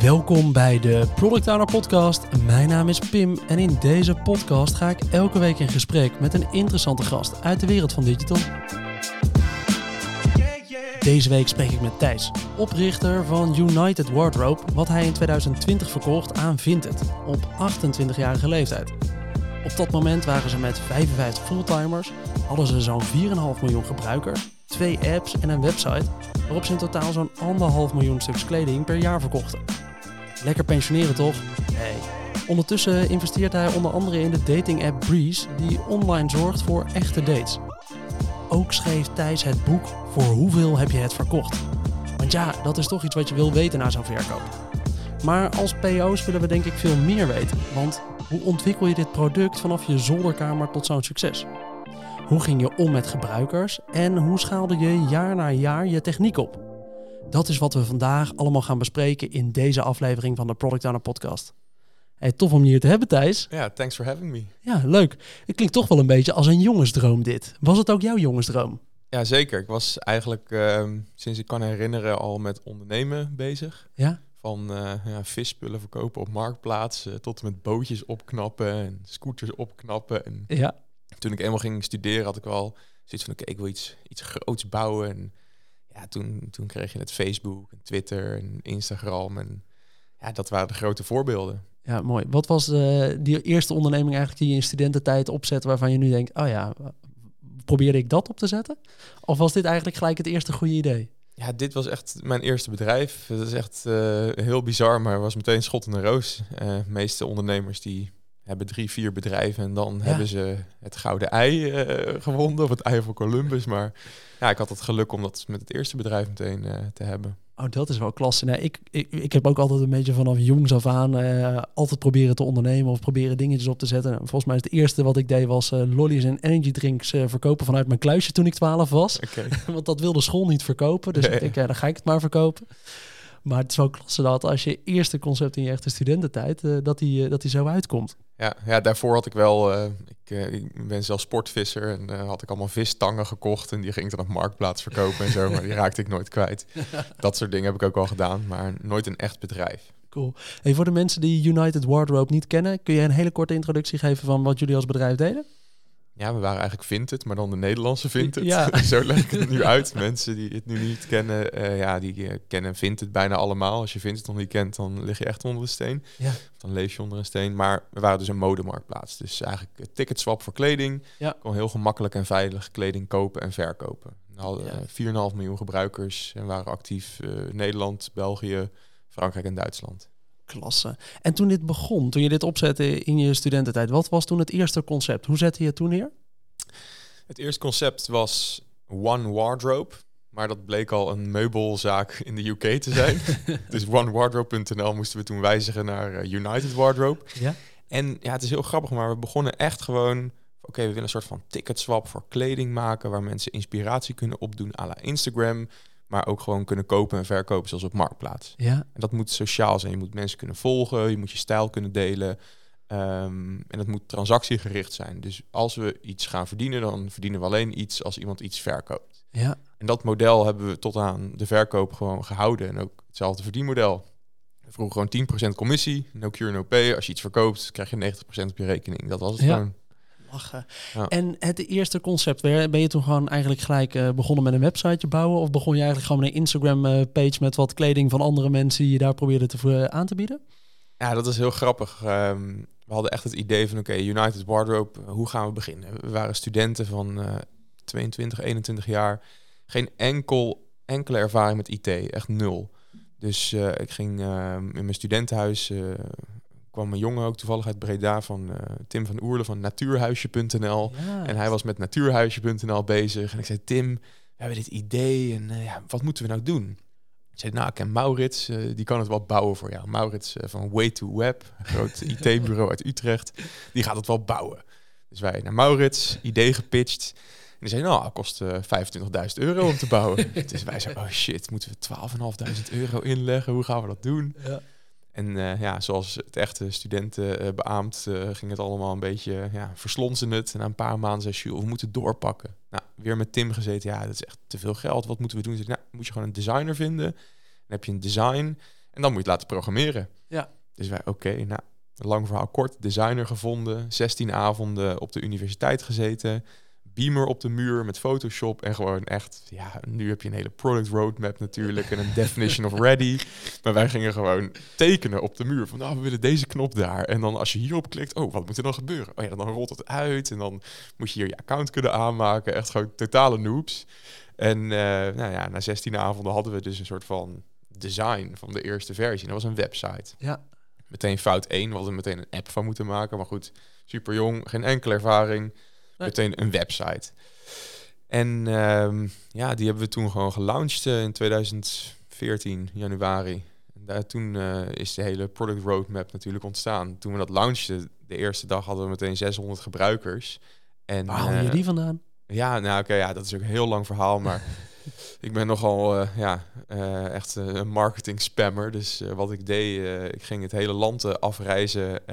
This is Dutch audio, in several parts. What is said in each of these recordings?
Welkom bij de Product Owner Podcast. Mijn naam is Pim en in deze podcast ga ik elke week in gesprek met een interessante gast uit de wereld van digital. Deze week spreek ik met Thijs, oprichter van United Wardrobe, wat hij in 2020 verkocht aan Vinted op 28-jarige leeftijd. Op dat moment waren ze met 55 fulltimers, hadden ze zo'n 4,5 miljoen gebruikers, twee apps en een website, waarop ze in totaal zo'n 1,5 miljoen stuks kleding per jaar verkochten. Lekker pensioneren toch? Nee. Ondertussen investeert hij onder andere in de dating app Breeze, die online zorgt voor echte dates. Ook schreef Thijs het boek Voor hoeveel heb je het verkocht? Want ja, dat is toch iets wat je wil weten na zo'n verkoop. Maar als PO's willen we denk ik veel meer weten. Want hoe ontwikkel je dit product vanaf je zolderkamer tot zo'n succes? Hoe ging je om met gebruikers en hoe schaalde je jaar na jaar je techniek op? Dat is wat we vandaag allemaal gaan bespreken in deze aflevering van de Product Owner Podcast. Hey, tof om je hier te hebben, Thijs. Ja, thanks for having me. Ja, leuk. Het klinkt toch wel een beetje als een jongensdroom dit. Was het ook jouw jongensdroom? Ja, zeker. Ik was eigenlijk ehm, sinds ik kan herinneren al met ondernemen bezig. Ja? Van uh, ja, visspullen verkopen op marktplaats uh, tot en met bootjes opknappen en scooters opknappen. En Ja. toen ik eenmaal ging studeren had ik wel zoiets van, oké, ik wil iets, iets groots bouwen. En ja, toen, toen kreeg je het Facebook en Twitter en Instagram. En ja, dat waren de grote voorbeelden. Ja, mooi. Wat was eh, die eerste onderneming eigenlijk die je in studententijd opzette waarvan je nu denkt, oh ja, probeerde ik dat op te zetten? Of was dit eigenlijk gelijk het eerste goede idee? Ja, dit was echt mijn eerste bedrijf. Dat is echt uh, heel bizar, maar was meteen schot in de roos. Uh, de meeste ondernemers die hebben drie, vier bedrijven en dan Ja. hebben ze het gouden ei uh, gewonnen of het ei van Columbus. Maar ja, ik had het geluk om dat met het eerste bedrijf meteen uh, te hebben. Oh, dat is wel klasse. Nee, ik, ik, ik heb ook altijd een beetje vanaf jongs af aan uh, altijd proberen te ondernemen of proberen dingetjes op te zetten. En volgens mij is het eerste wat ik deed was uh, lollies en energy drinks uh, verkopen vanuit mijn kluisje toen ik 12 was. Okay. Want dat wilde school niet verkopen. Dus ik denk, ja, dan ga ik het maar verkopen. Maar het is wel klasse dat als je eerste concept in je echte studententijd, uh, dat, die, uh, dat die zo uitkomt. Ja, ja, daarvoor had ik wel, uh, ik, ik, ben zelf sportvisser en uh, had ik allemaal vistangen gekocht en die ging ik dan op marktplaats verkopen en zo, maar die raakte ik nooit kwijt. Dat soort dingen heb ik ook al gedaan, maar nooit een echt bedrijf. Cool. Hey, voor de mensen die United Wardrobe niet kennen, kun je een hele korte introductie geven van wat jullie als bedrijf deden? Ja, we waren eigenlijk Vinted, maar dan de Nederlandse Vinted. Ja. Zo lijkt het nu uit. Mensen die het nu niet kennen, uh, ja, die uh, kennen Vinted bijna allemaal. Als je Vinted nog niet kent, dan lig je echt onder de steen. Ja. Dan leef je onder een steen. Maar we waren dus een modemarktplaats. Dus eigenlijk ticketswap voor kleding. Ja. Kon heel gemakkelijk en veilig kleding kopen en verkopen. We hadden Ja. uh, 4,5 miljoen gebruikers en waren actief uh, Nederland, België, Frankrijk en Duitsland. Klasse. En toen dit begon, toen je dit opzette in je studententijd, wat was toen het eerste concept? Hoe zette je het toen neer? Het eerste concept was One Wardrobe. Maar dat bleek al een meubelzaak in de UK te zijn. dus onewardrobe.nl moesten we toen wijzigen naar uh, United Wardrobe. Ja. En ja, het is heel grappig, maar we begonnen echt gewoon... Oké, okay, we willen een soort van ticketswap voor kleding maken... waar mensen inspiratie kunnen opdoen à la Instagram... maar ook gewoon kunnen kopen en verkopen zoals op Marktplaats. Ja. En dat moet sociaal zijn. Je moet mensen kunnen volgen, je moet je stijl kunnen delen... Um, en dat moet transactiegericht zijn. Dus als we iets gaan verdienen, dan verdienen we alleen iets als iemand iets verkoopt. Ja. En dat model hebben we tot aan de verkoop gewoon gehouden. En ook hetzelfde verdienmodel. We vroegen gewoon 10% commissie, no cure, no pay. Als je iets verkoopt, krijg je 90% op je rekening. Dat was het ja. gewoon. Lachen. Ja. En het eerste concept, ben je toen gewoon eigenlijk gelijk uh, begonnen met een websiteje bouwen? Of begon je eigenlijk gewoon een Instagram-page met wat kleding van andere mensen die je daar probeerde te, uh, aan te bieden? Ja, dat is heel grappig. Um, we hadden echt het idee van, oké, okay, United Wardrobe, hoe gaan we beginnen? We waren studenten van uh, 22, 21 jaar. Geen enkel, enkele ervaring met IT, echt nul. Dus ik ging uh, in mijn studentenhuis, kwam een jongen ook toevallig uit Breda van Tim van Oerle van natuurhuisje.nl. Ja. En hij was met natuurhuisje.nl bezig. En ik zei, Tim, we hebben dit idee en eh, ja, wat moeten we nou doen? Ik zei, nou, ik ken Maurits, uh, die kan het wel bouwen voor jou. Maurits uh, van Way to Web, een groot IT-bureau uit Utrecht, die gaat het wel bouwen. Dus wij naar Maurits, idee gepitcht. En die zei, nou, het kost uh, 25.000 euro om te bouwen. dus wij zeiden, oh shit, moeten we 12.500 euro inleggen? Hoe gaan we dat doen? Ja. En uh, ja, zoals het echte studentenbeaamt uh, ging het allemaal een beetje ja, verslonsen het. En na een paar maanden zei Jules, we moeten doorpakken. Nou, weer met Tim gezeten, ja, dat is echt te veel geld. Wat moeten we doen? Zei, nou, moet je gewoon een designer vinden. Dan heb je een design. En En dan moet je het laten programmeren. Ja. Dus wij, oké, nou, lang verhaal kort, designer gevonden, 16 avonden op de universiteit gezeten, beamer op de muur met Photoshop en gewoon echt, ja, nu heb je een hele product roadmap natuurlijk en een definition of ready. Maar wij gingen gewoon tekenen op de muur van, nou, we willen deze knop daar. En dan als je hierop klikt, oh, wat moet er dan gebeuren? Oh ja, dan rolt het uit en dan moet je hier je account kunnen aanmaken. Echt gewoon totale noobs. En uh, nou ja, na 16 avonden hadden we dus een soort van design van de eerste versie. Dat was een website. Ja. Meteen fout 1, we hadden meteen een app van moeten maken. Maar goed, super jong, geen enkele ervaring. Meteen een website. En um, ja, die hebben we toen gewoon gelaunched uh, in 2014, januari. En daar, toen uh, is de hele product roadmap natuurlijk ontstaan. Toen we dat launchten, de eerste dag hadden we meteen 600 gebruikers. En, Waar haal je uh, die vandaan? Ja, nou oké, ja, dat is ook een heel lang verhaal, maar ik ben nogal uh, ja, uh, echt een marketing spammer. Dus uh, wat ik deed, ik ging het hele land afreizen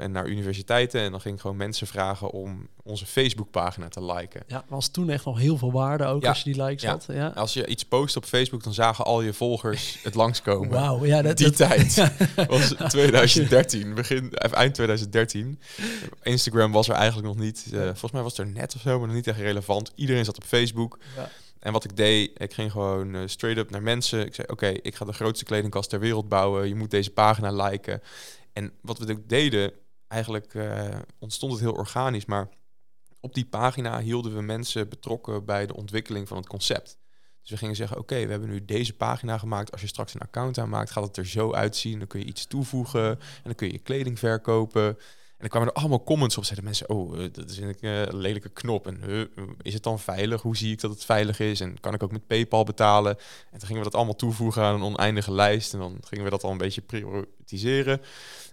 en naar universiteiten. En dan ging ik gewoon mensen vragen om onze Facebookpagina te liken. Ja, was toen echt nog heel veel waarde ook Ja. als je die likes Ja. had. Ja. Als je iets post op Facebook, dan zagen al je volgers het langskomen. Wauw, ja, dat, Die dat- tijd was 2013, begin, eh, eind 2013. Instagram was er eigenlijk nog niet. eh, volgens mij was het er net of zo, maar nog niet echt relevant. Iedereen zat op Facebook. En wat ik deed, ik ging gewoon eh, straight up naar mensen. Ik zei, oké, ik ga de grootste kledingkast ter wereld bouwen. Je moet deze pagina liken. En wat we ook deden, eigenlijk eh, ontstond het heel organisch. Maar op die pagina hielden we mensen betrokken bij de ontwikkeling van het concept. Dus we gingen zeggen, oké, we hebben nu deze pagina gemaakt. Als je straks een account aanmaakt, gaat het er zo uitzien. Dan kun je iets toevoegen en dan kun je kleding verkopen. En dan kwamen er allemaal comments op. Zeiden mensen, oh, eh, dat is een eh, lelijke knop. En is het dan veilig? Hoe zie ik dat het veilig is? En kan ik ook met PayPal betalen? En toen gingen we dat allemaal toevoegen aan een oneindige lijst. En dan gingen we dat al een beetje prioritiseren.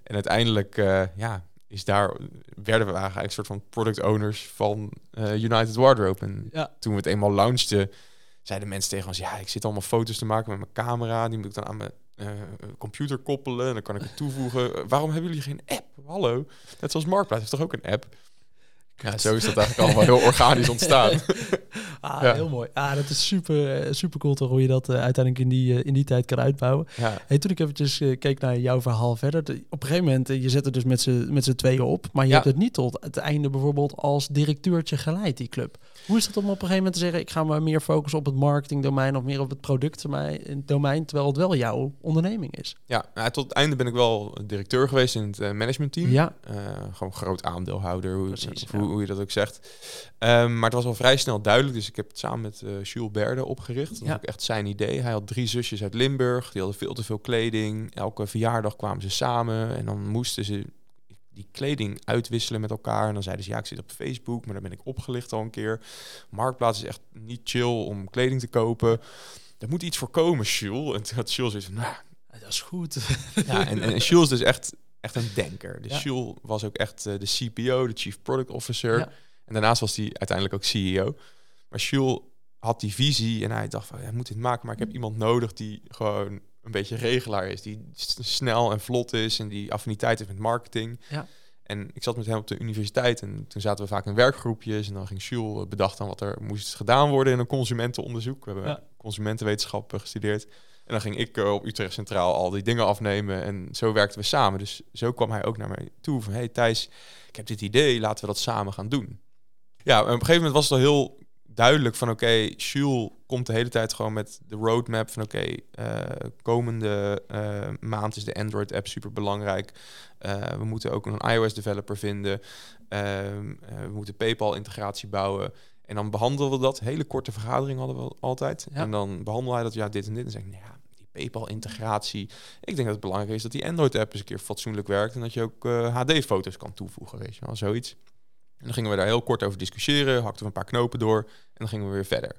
En uiteindelijk, eh, ja, is daar, werden we eigenlijk een soort van product owners van United Wardrobe. En Ja. toen we het eenmaal launchten, zeiden mensen tegen ons, ja, ik zit allemaal foto's te maken met mijn camera. Die moet ik dan aan mijn computer koppelen en dan kan ik het toevoegen. Eh, Waarom hebben jullie geen app? Hallo? Net zoals Marktplaats heeft toch ook een app? Ja, zo is dat eigenlijk allemaal heel organisch ontstaan. Ah, Ja. heel mooi. Ah, dat is super, eh, super cool toch hoe je dat eh, uiteindelijk in die, eh, in die tijd kan uitbouwen. ja, Hey, toen ik eventjes eh, keek naar jouw verhaal verder. de- op een gegeven moment, eh, je zet het dus met z'n met z'n tweeën op. Maar je Ja. hebt het niet tot het einde bijvoorbeeld als directeurtje geleid, die club. Hoe is dat om op een gegeven moment te zeggen... ik ga me meer focussen op het marketingdomein... of meer op het productdomein, terwijl het wel jouw onderneming is? ja nou, tot het einde ben ik wel directeur geweest in het eh, managementteam. Ja, Eh, gewoon groot aandeelhouder, hoe, Precies, hoe, ja. hoe je dat ook zegt. Ehm, maar het was al vrij snel duidelijk. Dus ik heb het samen met eh Jules Berde opgericht. Dat Ja. was ook echt zijn idee. Hij had drie zusjes uit Limburg. Die hadden veel te veel kleding. Elke verjaardag kwamen ze samen. En dan moesten ze die kleding uitwisselen met elkaar. En dan zeiden ze, ja, ik zit op Facebook. Maar daar ben ik opgelicht al een keer. Marktplaats is echt niet chill om kleding te kopen. Er moet iets voor komen, Jules. En toen had Jules zoiets van, nou, dat is goed. ja, en, en Jules is dus echt, echt een denker. Dus Ja. Jules was ook echt eh, de CPO, de Chief Product Officer. Ja. En daarnaast was hij uiteindelijk ook CEO. Maar Jules had die visie en hij dacht van, ja, moet dit maken, maar ik heb iemand nodig die gewoon een beetje regelaar is. Die snel en vlot is en die affiniteit heeft met marketing. Ja. En ik zat met hem op de universiteit en toen zaten we vaak in werkgroepjes. En dan ging Jules eh, bedacht dan wat er moest gedaan worden in een consumentenonderzoek. We hebben Ja. consumentenwetenschap eh, gestudeerd. En dan ging ik eh, op Utrecht Centraal al die dingen afnemen. En zo werkten we samen. Dus zo kwam hij ook naar mij toe van... hey Thijs, ik heb dit idee, laten we dat samen gaan doen. Ja, en op een gegeven moment was het al heel duidelijk van... oké, Jules komt de hele tijd gewoon met de roadmap van... oké, eh, komende eh, maand is de Android-app super belangrijk. we moeten ook een iOS-developer vinden. Ehm, eh, we moeten PayPal-integratie bouwen. En dan behandelen we dat. Hele korte vergadering hadden we altijd. Ja. En dan behandelen hij dat, ja, dit en dit. En zeg ik, nou ja, die PayPal-integratie. Ik denk dat het belangrijk is dat die Android-app eens een keer fatsoenlijk werkt. En dat je ook eh, HD-foto's kan toevoegen, weet je wel, zoiets. En dan gingen we daar heel kort over discussiëren. Hakten we een paar knopen door. En dan gingen we weer verder.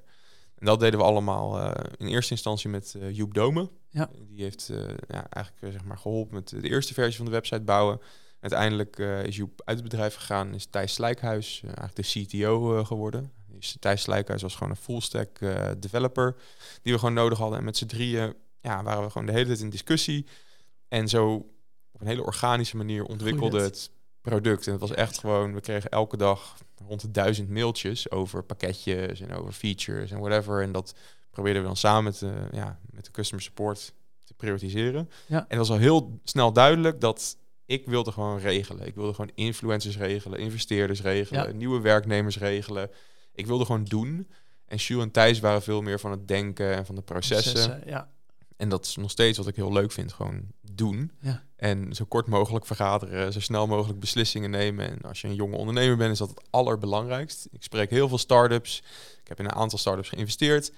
En dat deden we allemaal eh, in eerste instantie met eh Joep Dome. Ja. Die heeft eh, ja, eigenlijk zeg maar geholpen met de eerste versie van de website bouwen. Uiteindelijk is Joep uit het bedrijf gegaan, is Thijs Slijkhuis eigenlijk de CTO geworden. Dus Thijs Slijkhuis was gewoon een full-stack developer die we gewoon nodig hadden. En met z'n drieën ja, waren we gewoon de hele tijd in discussie. En zo op een hele organische manier ontwikkelde het product. En het was echt gewoon, we kregen elke dag rond de duizend mailtjes over pakketjes en over features en whatever. En dat probeerden we dan samen met, eh, ja, met de customer support te prioritiseren. Ja. En het was al heel snel duidelijk dat ik wilde gewoon regelen. Ik wilde gewoon influencers regelen, investeerders regelen, Ja. nieuwe werknemers regelen. Ik wilde gewoon doen. En Jules en Thijs waren veel meer van het denken en van de processen. Processen, Ja. En dat is nog steeds wat ik heel leuk vind. Gewoon doen. Ja. En zo kort mogelijk vergaderen. Zo snel mogelijk beslissingen nemen. En als je een jonge ondernemer bent, is dat het allerbelangrijkst. Ik spreek heel veel start-ups. Ik heb in een aantal start-ups geïnvesteerd.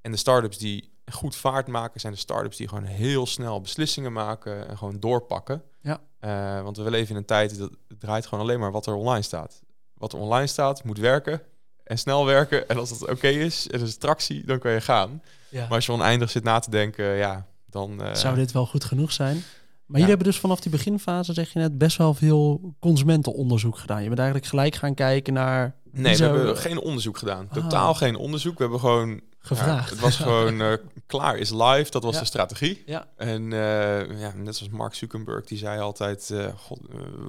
En de start-ups die goed vaart maken, zijn de start-ups die gewoon heel snel beslissingen maken en gewoon doorpakken. Ja. Eh, want we leven in een tijd dat het draait gewoon alleen maar wat er online staat. Wat er online staat, moet werken en snel werken. En als dat oké is en er is tractie, dan kan je gaan. Ja. Maar als je oneindig zit na te denken, ja, dan... eh, Zou dit wel goed genoeg zijn? Maar Ja. jullie hebben dus vanaf die beginfase, zeg je net, best wel veel consumentenonderzoek gedaan. Je bent eigenlijk gelijk gaan kijken naar... Nee, we hebben geen onderzoek gedaan. Ah. Totaal geen onderzoek. We hebben gewoon... Gevraagd. ja, het was gewoon eh, klaar is live. Dat was de strategie. Ja. En eh, ja, net zoals Mark Zuckerberg, die zei altijd... God,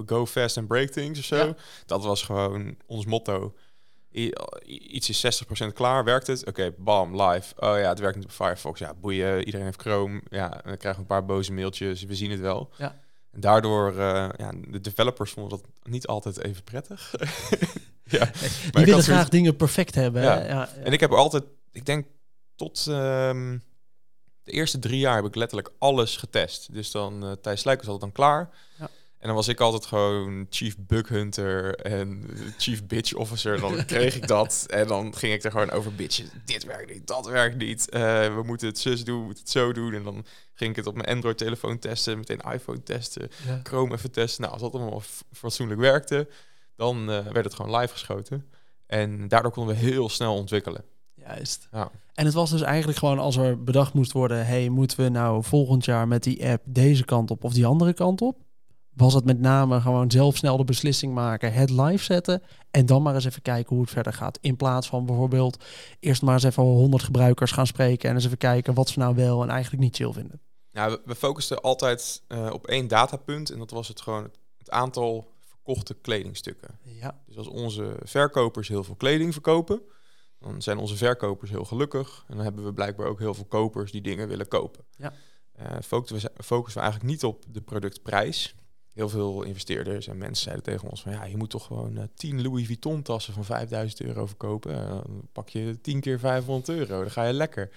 go fast and break things of zo. Ja. Dat was gewoon ons motto. Iets is 60% klaar, werkt het? Oké, bam, live. Oh ja, het werkt niet op Firefox. Ja, boeien, iedereen heeft Chrome. Ja, en dan krijgen we een paar boze mailtjes. We zien het wel. Ja. En daardoor, eh, ja, de developers vonden dat niet altijd even prettig. ja, Die ik willen graag zoiets- dingen perfect hebben. Ja. Ja. Ja, En ik heb altijd, ik denk tot ehm, de eerste drie jaar heb ik letterlijk alles getest. Dus dan, eh Thijs Sluik was altijd dan klaar. Ja. En dan was ik altijd gewoon chief bug hunter en chief bitch officer. Dan kreeg ik dat en dan ging ik er gewoon over bitchen. Dit werkt niet, dat werkt niet. Eh, we moeten het zus doen, we moeten het zo doen. En dan ging ik het op mijn Android telefoon testen, meteen iPhone testen. Ja. Chrome even testen. Nou, als dat allemaal fatsoenlijk werkte, dan eh, werd het gewoon live geschoten. En daardoor konden we heel snel ontwikkelen. Juist. Ja. En het was dus eigenlijk gewoon als er bedacht moest worden... hey, moeten we nou volgend jaar met die app deze kant op of die andere kant op? Was het met name gewoon zelf snel de beslissing maken, het live zetten... en dan maar eens even kijken hoe het verder gaat. In plaats van bijvoorbeeld eerst maar eens even 100 gebruikers gaan spreken... en eens even kijken wat ze nou wel en eigenlijk niet chill vinden. Ja, we, focusten altijd eh, op één datapunt. En dat was het gewoon het, aantal verkochte kledingstukken. Ja, Dus als onze verkopers heel veel kleding verkopen, dan zijn onze verkopers heel gelukkig. En dan hebben we blijkbaar ook heel veel kopers die dingen willen kopen. Ja. Focussen, we, focussen we eigenlijk niet op de productprijs. Heel veel investeerders en mensen zeiden tegen ons van ja, je moet toch gewoon eh, 10 Louis Vuitton tassen van 5000 euro verkopen. Eh, dan pak je 10 keer 500 euro, dan ga je lekker.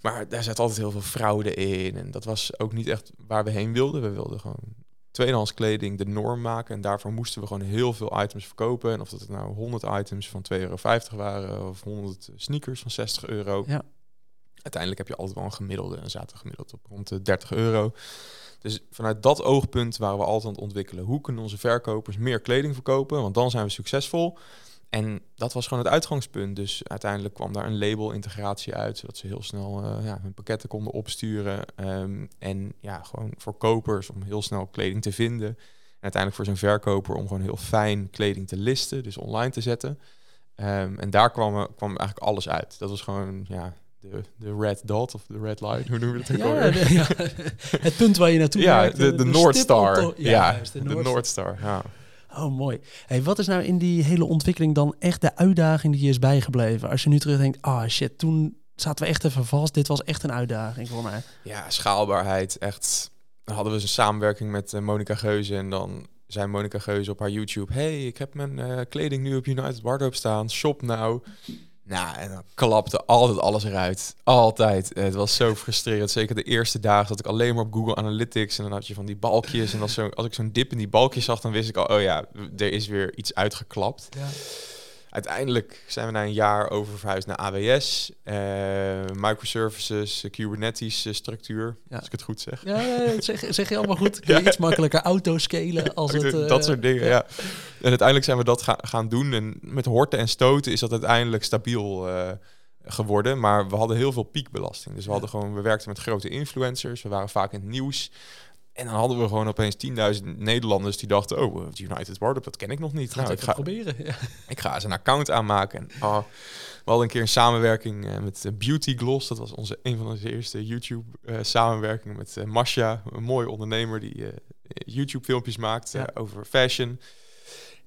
Maar daar zat altijd heel veel fraude in. En dat was ook niet echt waar we heen wilden. We wilden gewoon tweedehands kleding de norm maken. En daarvoor moesten we gewoon heel veel items verkopen. En of dat het nou 100 items van 2,50 euro waren of 100 sneakers van 60 euro. Ja. Uiteindelijk heb je altijd wel een gemiddelde. En zaten we gemiddeld op rond de 30 euro. Dus vanuit dat oogpunt waren we altijd aan het ontwikkelen. Hoe kunnen onze verkopers meer kleding verkopen? Want dan zijn we succesvol. En dat was gewoon het uitgangspunt. Dus uiteindelijk kwam daar een label-integratie uit, zodat ze heel snel eh, ja, hun pakketten konden opsturen. Ehm, en ja, gewoon voor kopers om heel snel kleding te vinden. En uiteindelijk voor zijn verkoper om gewoon heel fijn kleding te listen, dus online te zetten. Ehm, en daar kwam, kwam eigenlijk alles uit. Dat was gewoon ja, de, de red dot of de red line, hoe noemen we het ook ja, alweer? de- ja, het punt waar je naartoe Ja, werkt, de, de, North Star. de- Ja, juist, de, North Star. Ja. Oh, mooi. Hey, wat is nou in die hele ontwikkeling dan echt de uitdaging die je is bijgebleven? Als je nu terugdenkt, ah shit, toen zaten we echt even vast. Dit was echt een uitdaging voor mij. Ja, schaalbaarheid. Echt. Dan hadden we een samenwerking met uh, Monica Geuze. En dan zei Monica Geuze op haar YouTube... hey, ik heb mijn uh, kleding nu op United Wardrobe staan. Shop nou. Nou, en dan klapte altijd alles eruit. Altijd. Het was zo frustrerend. Zeker de eerste dagen dat ik alleen maar op Google Analytics... en dan had je van die balkjes. En als, zo, als ik zo'n dip in die balkjes zag... dan wist ik al, oh ja, er is weer iets uitgeklapt. Ja. Uiteindelijk zijn we na een jaar over verhuisd naar AWS, uh, microservices, uh, Kubernetes uh, structuur, ja. als ik het goed zeg. Ja, ja zeg, zeg je allemaal goed. Kun je ja. iets makkelijker autoscalen als het... dat soort dingen, ja. En uiteindelijk zijn we dat ga gaan doen. En met horten en stoten is dat uiteindelijk stabiel geworden. Maar we hadden heel veel piekbelasting. Dus we hadden gewoon, we werkten met grote influencers. We waren vaak in het nieuws. En dan hadden we gewoon opeens 10.000 Nederlanders die dachten... oh, United Wardrobe, dat ken ik nog niet. Nou, ik ga proberen. Ja. Ik ga eens een account aanmaken. En, oh, we hadden een keer een samenwerking uh, met uh, Beauty Gloss. Dat was onze, een van onze eerste YouTube-samenwerkingen uh, met uh, Masha. Een mooie ondernemer die YouTube-filmpjes maakt ja. over fashion.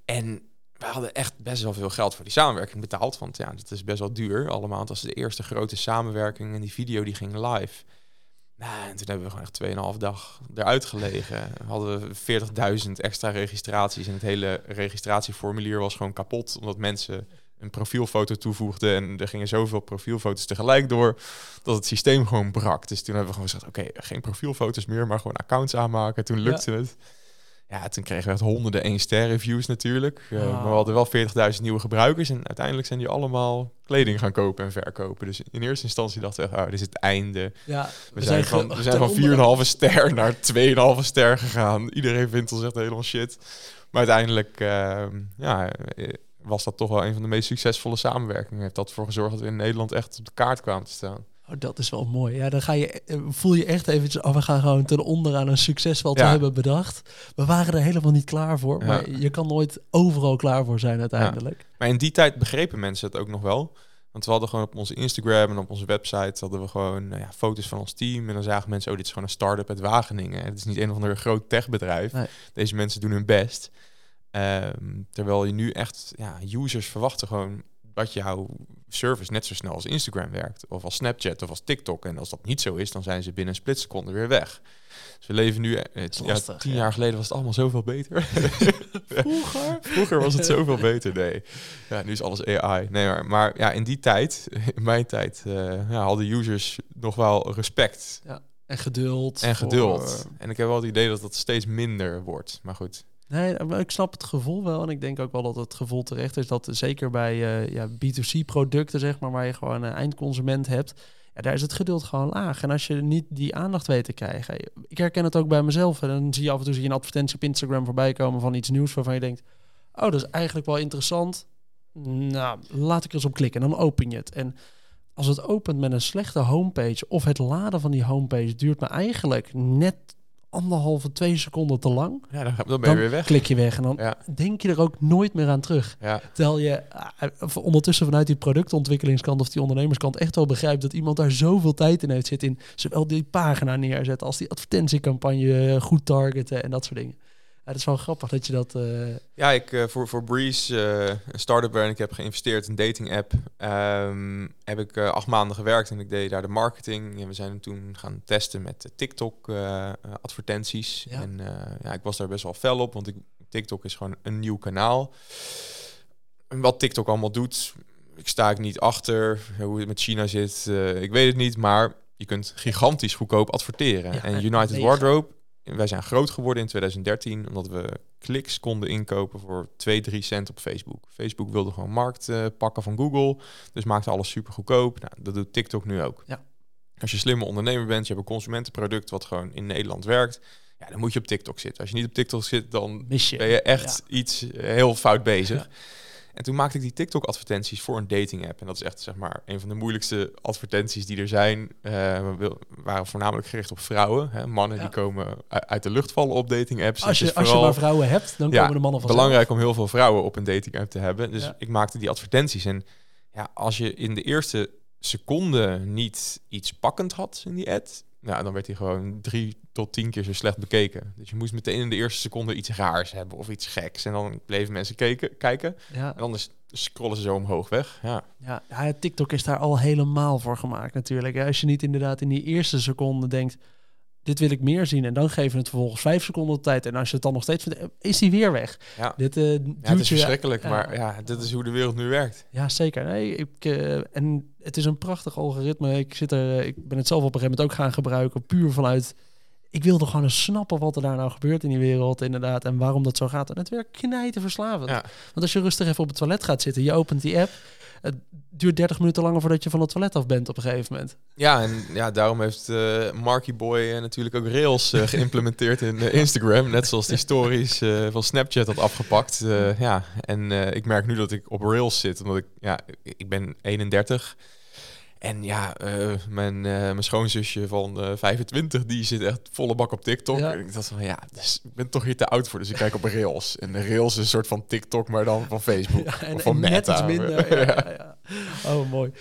En we hadden echt best wel veel geld voor die samenwerking betaald. Want ja, dat is best wel duur allemaal. Het was de eerste grote samenwerking en die video die ging live. Nou, en toen hebben we gewoon echt 2,5 dag eruit gelegen. Hadden we 40.000 extra registraties en het hele registratieformulier was gewoon kapot, omdat mensen een profielfoto toevoegden en er gingen zoveel profielfoto's tegelijk door dat het systeem gewoon brak. Dus toen hebben we gewoon gezegd, oké, geen profielfoto's meer, maar gewoon accounts aanmaken. Toen lukte het. Ja, toen kregen we echt honderden één ster reviews natuurlijk. Uh, Maar we hadden wel 40.000 nieuwe gebruikers. En uiteindelijk zijn die allemaal kleding gaan kopen en verkopen. Dus in eerste instantie dachten we, oh, dit is het einde. Ja, we, zijn, van, we zijn van 4,5 ster naar 2,5 ster gegaan. Iedereen vindt ons echt helemaal shit. Maar uiteindelijk, uh, ja eh, was dat toch wel een van de meest succesvolle samenwerkingen. Heeft dat ervoor gezorgd dat we in Nederland echt op de kaart kwamen te staan. Oh, dat is wel mooi. Ja, dan ga je, eh, voel je echt eventjes, oh, we gaan gewoon ten onder aan een succes wat we hebben bedacht. We waren er helemaal niet klaar voor, maar je kan nooit overal klaar voor zijn uiteindelijk. Maar in die tijd begrepen mensen het ook nog wel. Want we hadden gewoon op onze Instagram en op onze website hadden we gewoon nou ja, foto's van ons team. En dan zagen mensen, oh, dit is gewoon een start-up uit Wageningen. Het is niet een of ander groot techbedrijf. Nee. Deze mensen doen hun best. Um, terwijl je nu echt, ja, users verwachten gewoon dat jouw service net zo snel als Instagram werkt, of als Snapchat of als TikTok. En als dat niet zo is, dan zijn ze binnen een splitseconde weer weg. Dus we leven nu, eh, ja, tien jaar geleden was het allemaal zoveel beter. Vroeger? Vroeger was het zoveel beter, nee. Ja, nu is alles AI. Nee, maar, maar ja, in die tijd, in mijn tijd, uh, ja, hadden users nog wel respect. Ja, en geduld. En geduld. En ik heb wel het idee dat dat steeds minder wordt. Maar goed. Nee, ik snap het gevoel wel. En ik denk ook wel dat het gevoel terecht is dat zeker bij uh, ja, B2C-producten, zeg maar, waar je gewoon een eindconsument hebt, ja, daar is het geduld gewoon laag. En als je niet die aandacht weet te krijgen. Ik herken het ook bij mezelf. En dan zie je af en toe zie je een advertentie op Instagram voorbij komen van iets nieuws waarvan je denkt: Oh, dat is eigenlijk wel interessant. Nou, laat ik er eens op klikken. En dan open je het. En als het opent met een slechte homepage of het laden van die homepage duurt me eigenlijk net anderhalve, twee seconden te lang. Ja, dan, dan ben je weer weg. klik je weg en dan denk je er ook nooit meer aan terug. Ja. Terwijl je uh, ondertussen vanuit die productontwikkelingskant of die ondernemerskant echt wel begrijpt dat iemand daar zoveel tijd in heeft zitten in zowel die pagina neerzetten als die advertentiecampagne eh, goed targeten en dat soort dingen. Dat is wel grappig dat je dat... Uh... Ja, ik, uh, voor, voor Breeze, uh, een start-up waarin ik heb geïnvesteerd, een dating app, um, heb ik acht maanden gewerkt en ik deed daar de marketing. En we zijn toen gaan testen met TikTok advertenties. En ja, ik was daar best wel fel op, want ik, TikTok is gewoon een nieuw kanaal. En wat TikTok allemaal doet, ik sta ik niet achter. Hoe het met China zit, ik weet het niet, maar je kunt gigantisch goedkoop adverteren. en United Wardrobe wij zijn groot geworden in 2013 omdat we kliks konden inkopen voor 2, 3 cent op Facebook. Facebook wilde gewoon markt uh, pakken van Google, dus maakte alles super goedkoop. Nou, dat doet TikTok nu ook. Ja. Als je slimme ondernemer bent, je hebt een consumentenproduct wat gewoon in Nederland werkt, ja, dan moet je op TikTok zitten. Als je niet op TikTok zit, dan Mis je. ben je echt iets heel fout bezig. En toen maakte ik die TikTok-advertenties voor een dating-app. En dat is echt zeg maar een van de moeilijkste advertenties die er zijn. Uh, we waren voornamelijk gericht op vrouwen. Hè. Mannen die komen uit de lucht vallen op dating-apps. Als je, als je maar vrouwen hebt, dan komen de mannen van. Belangrijk om heel veel vrouwen op een dating-app te hebben. Dus ik maakte die advertenties. En ja, als je in de eerste seconde niet iets pakkend had in die ad, nou, dan werd hij gewoon drie tot tien keer zo slecht bekeken. Dus je moest meteen in de eerste seconde iets raars hebben of iets geks. En dan bleven mensen keken, kijken. Ja. En anders scrollen ze zo omhoog weg. Ja. Ja, ja, TikTok is daar al helemaal voor gemaakt natuurlijk. Als je niet inderdaad in die eerste seconde denkt dit wil ik meer zien. En dan geven we het vervolgens vijf seconden de tijd. En als je het dan nog steeds vindt, eh, is hij weer weg. Ja, dit, uh, ja het is verschrikkelijk, maar ja, dit is hoe de wereld nu werkt. Ja, zeker. Nee, ik, uh, en het is een prachtig algoritme. Ik, zit er, ik ben het zelf op een gegeven moment ook gaan gebruiken, puur vanuit... Ik wilde gewoon eens snappen wat er daar nou gebeurt in die wereld, inderdaad. En waarom dat zo gaat. En het werkt knijten verslavend. Ja. Want als je rustig even op het toilet gaat zitten, je opent die app het duurt 30 minuten langer voordat je van het toilet af bent op een gegeven moment. Ja, en ja, daarom heeft uh, Marky Boy uh, natuurlijk ook Rails uh, geïmplementeerd in Instagram. Net zoals die stories van Snapchat had afgepakt. ja, en ik merk nu dat ik op Rails zit, omdat ik, ja, ik ben 31 en ja, uh, mijn, uh, mijn schoonzusje van uh, 25, die zit echt volle bak op TikTok. En ik dacht van, ja, dus ik ben toch hier te oud voor. Dus ik kijk op Rails. En de Rails is een soort van TikTok, maar dan van Facebook. en, of van net iets minder. ja, Oh, mooi.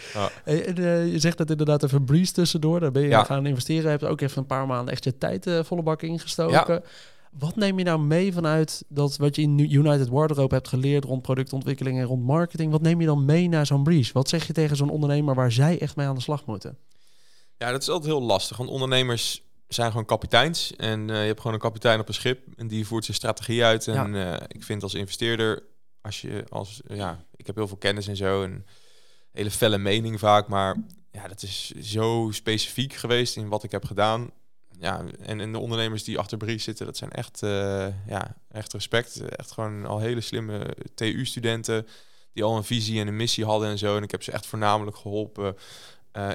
En, je zegt dat inderdaad even Breeze tussendoor. Daar ben je gaan investeren. Je hebt ook even een paar maanden echt je tijd volle bak ingestoken. Wat neem je nou mee vanuit dat wat je in United Wardrobe hebt geleerd rond productontwikkeling en rond marketing? Wat neem je dan mee naar zo'n breeze? Wat zeg je tegen zo'n ondernemer waar zij echt mee aan de slag moeten? Ja, dat is altijd heel lastig. Want ondernemers zijn gewoon kapiteins. En eh, je hebt gewoon een kapitein op een schip. En die voert zijn strategie uit. En eh, ik vind als investeerder, als je als ja, ik heb heel veel kennis en zo. En hele felle mening vaak. Maar ja, dat is zo specifiek geweest in wat ik heb gedaan. Ja, en, en de ondernemers die achter Bries zitten, dat zijn echt, eh, ja, echt respect. Echt gewoon al hele slimme TU-studenten die al een visie en een missie hadden en zo. En ik heb ze echt voornamelijk geholpen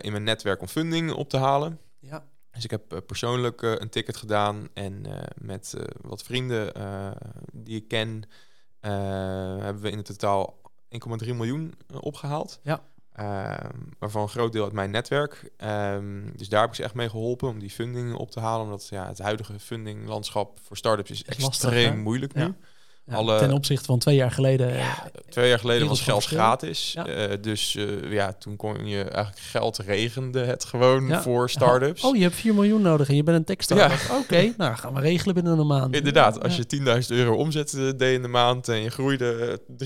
in mijn netwerk om funding op te halen. Ja. Dus ik heb eh, persoonlijk eh, een ticket gedaan en met wat vrienden die ik ken, hebben we in het totaal 1,3 miljoen opgehaald. Ja. Ehm, waarvan een groot deel uit mijn netwerk. Um, dus daar heb ik ze echt mee geholpen om die funding op te halen. Omdat ja, het huidige fundinglandschap voor startups is, is extreem lastig, moeilijk nu. Ja. Alle, ten opzichte van twee jaar geleden. Ja, twee jaar geleden was geld gratis. Ja. Uh, dus uh, ja, toen kon je eigenlijk geld regende het gewoon voor startups. Oh, je hebt 4 miljoen nodig en je bent een tech startup. Oké, okay, nou gaan we regelen binnen een maand. Inderdaad, als je 10.000 euro omzet deed in de maand en je groeide 300%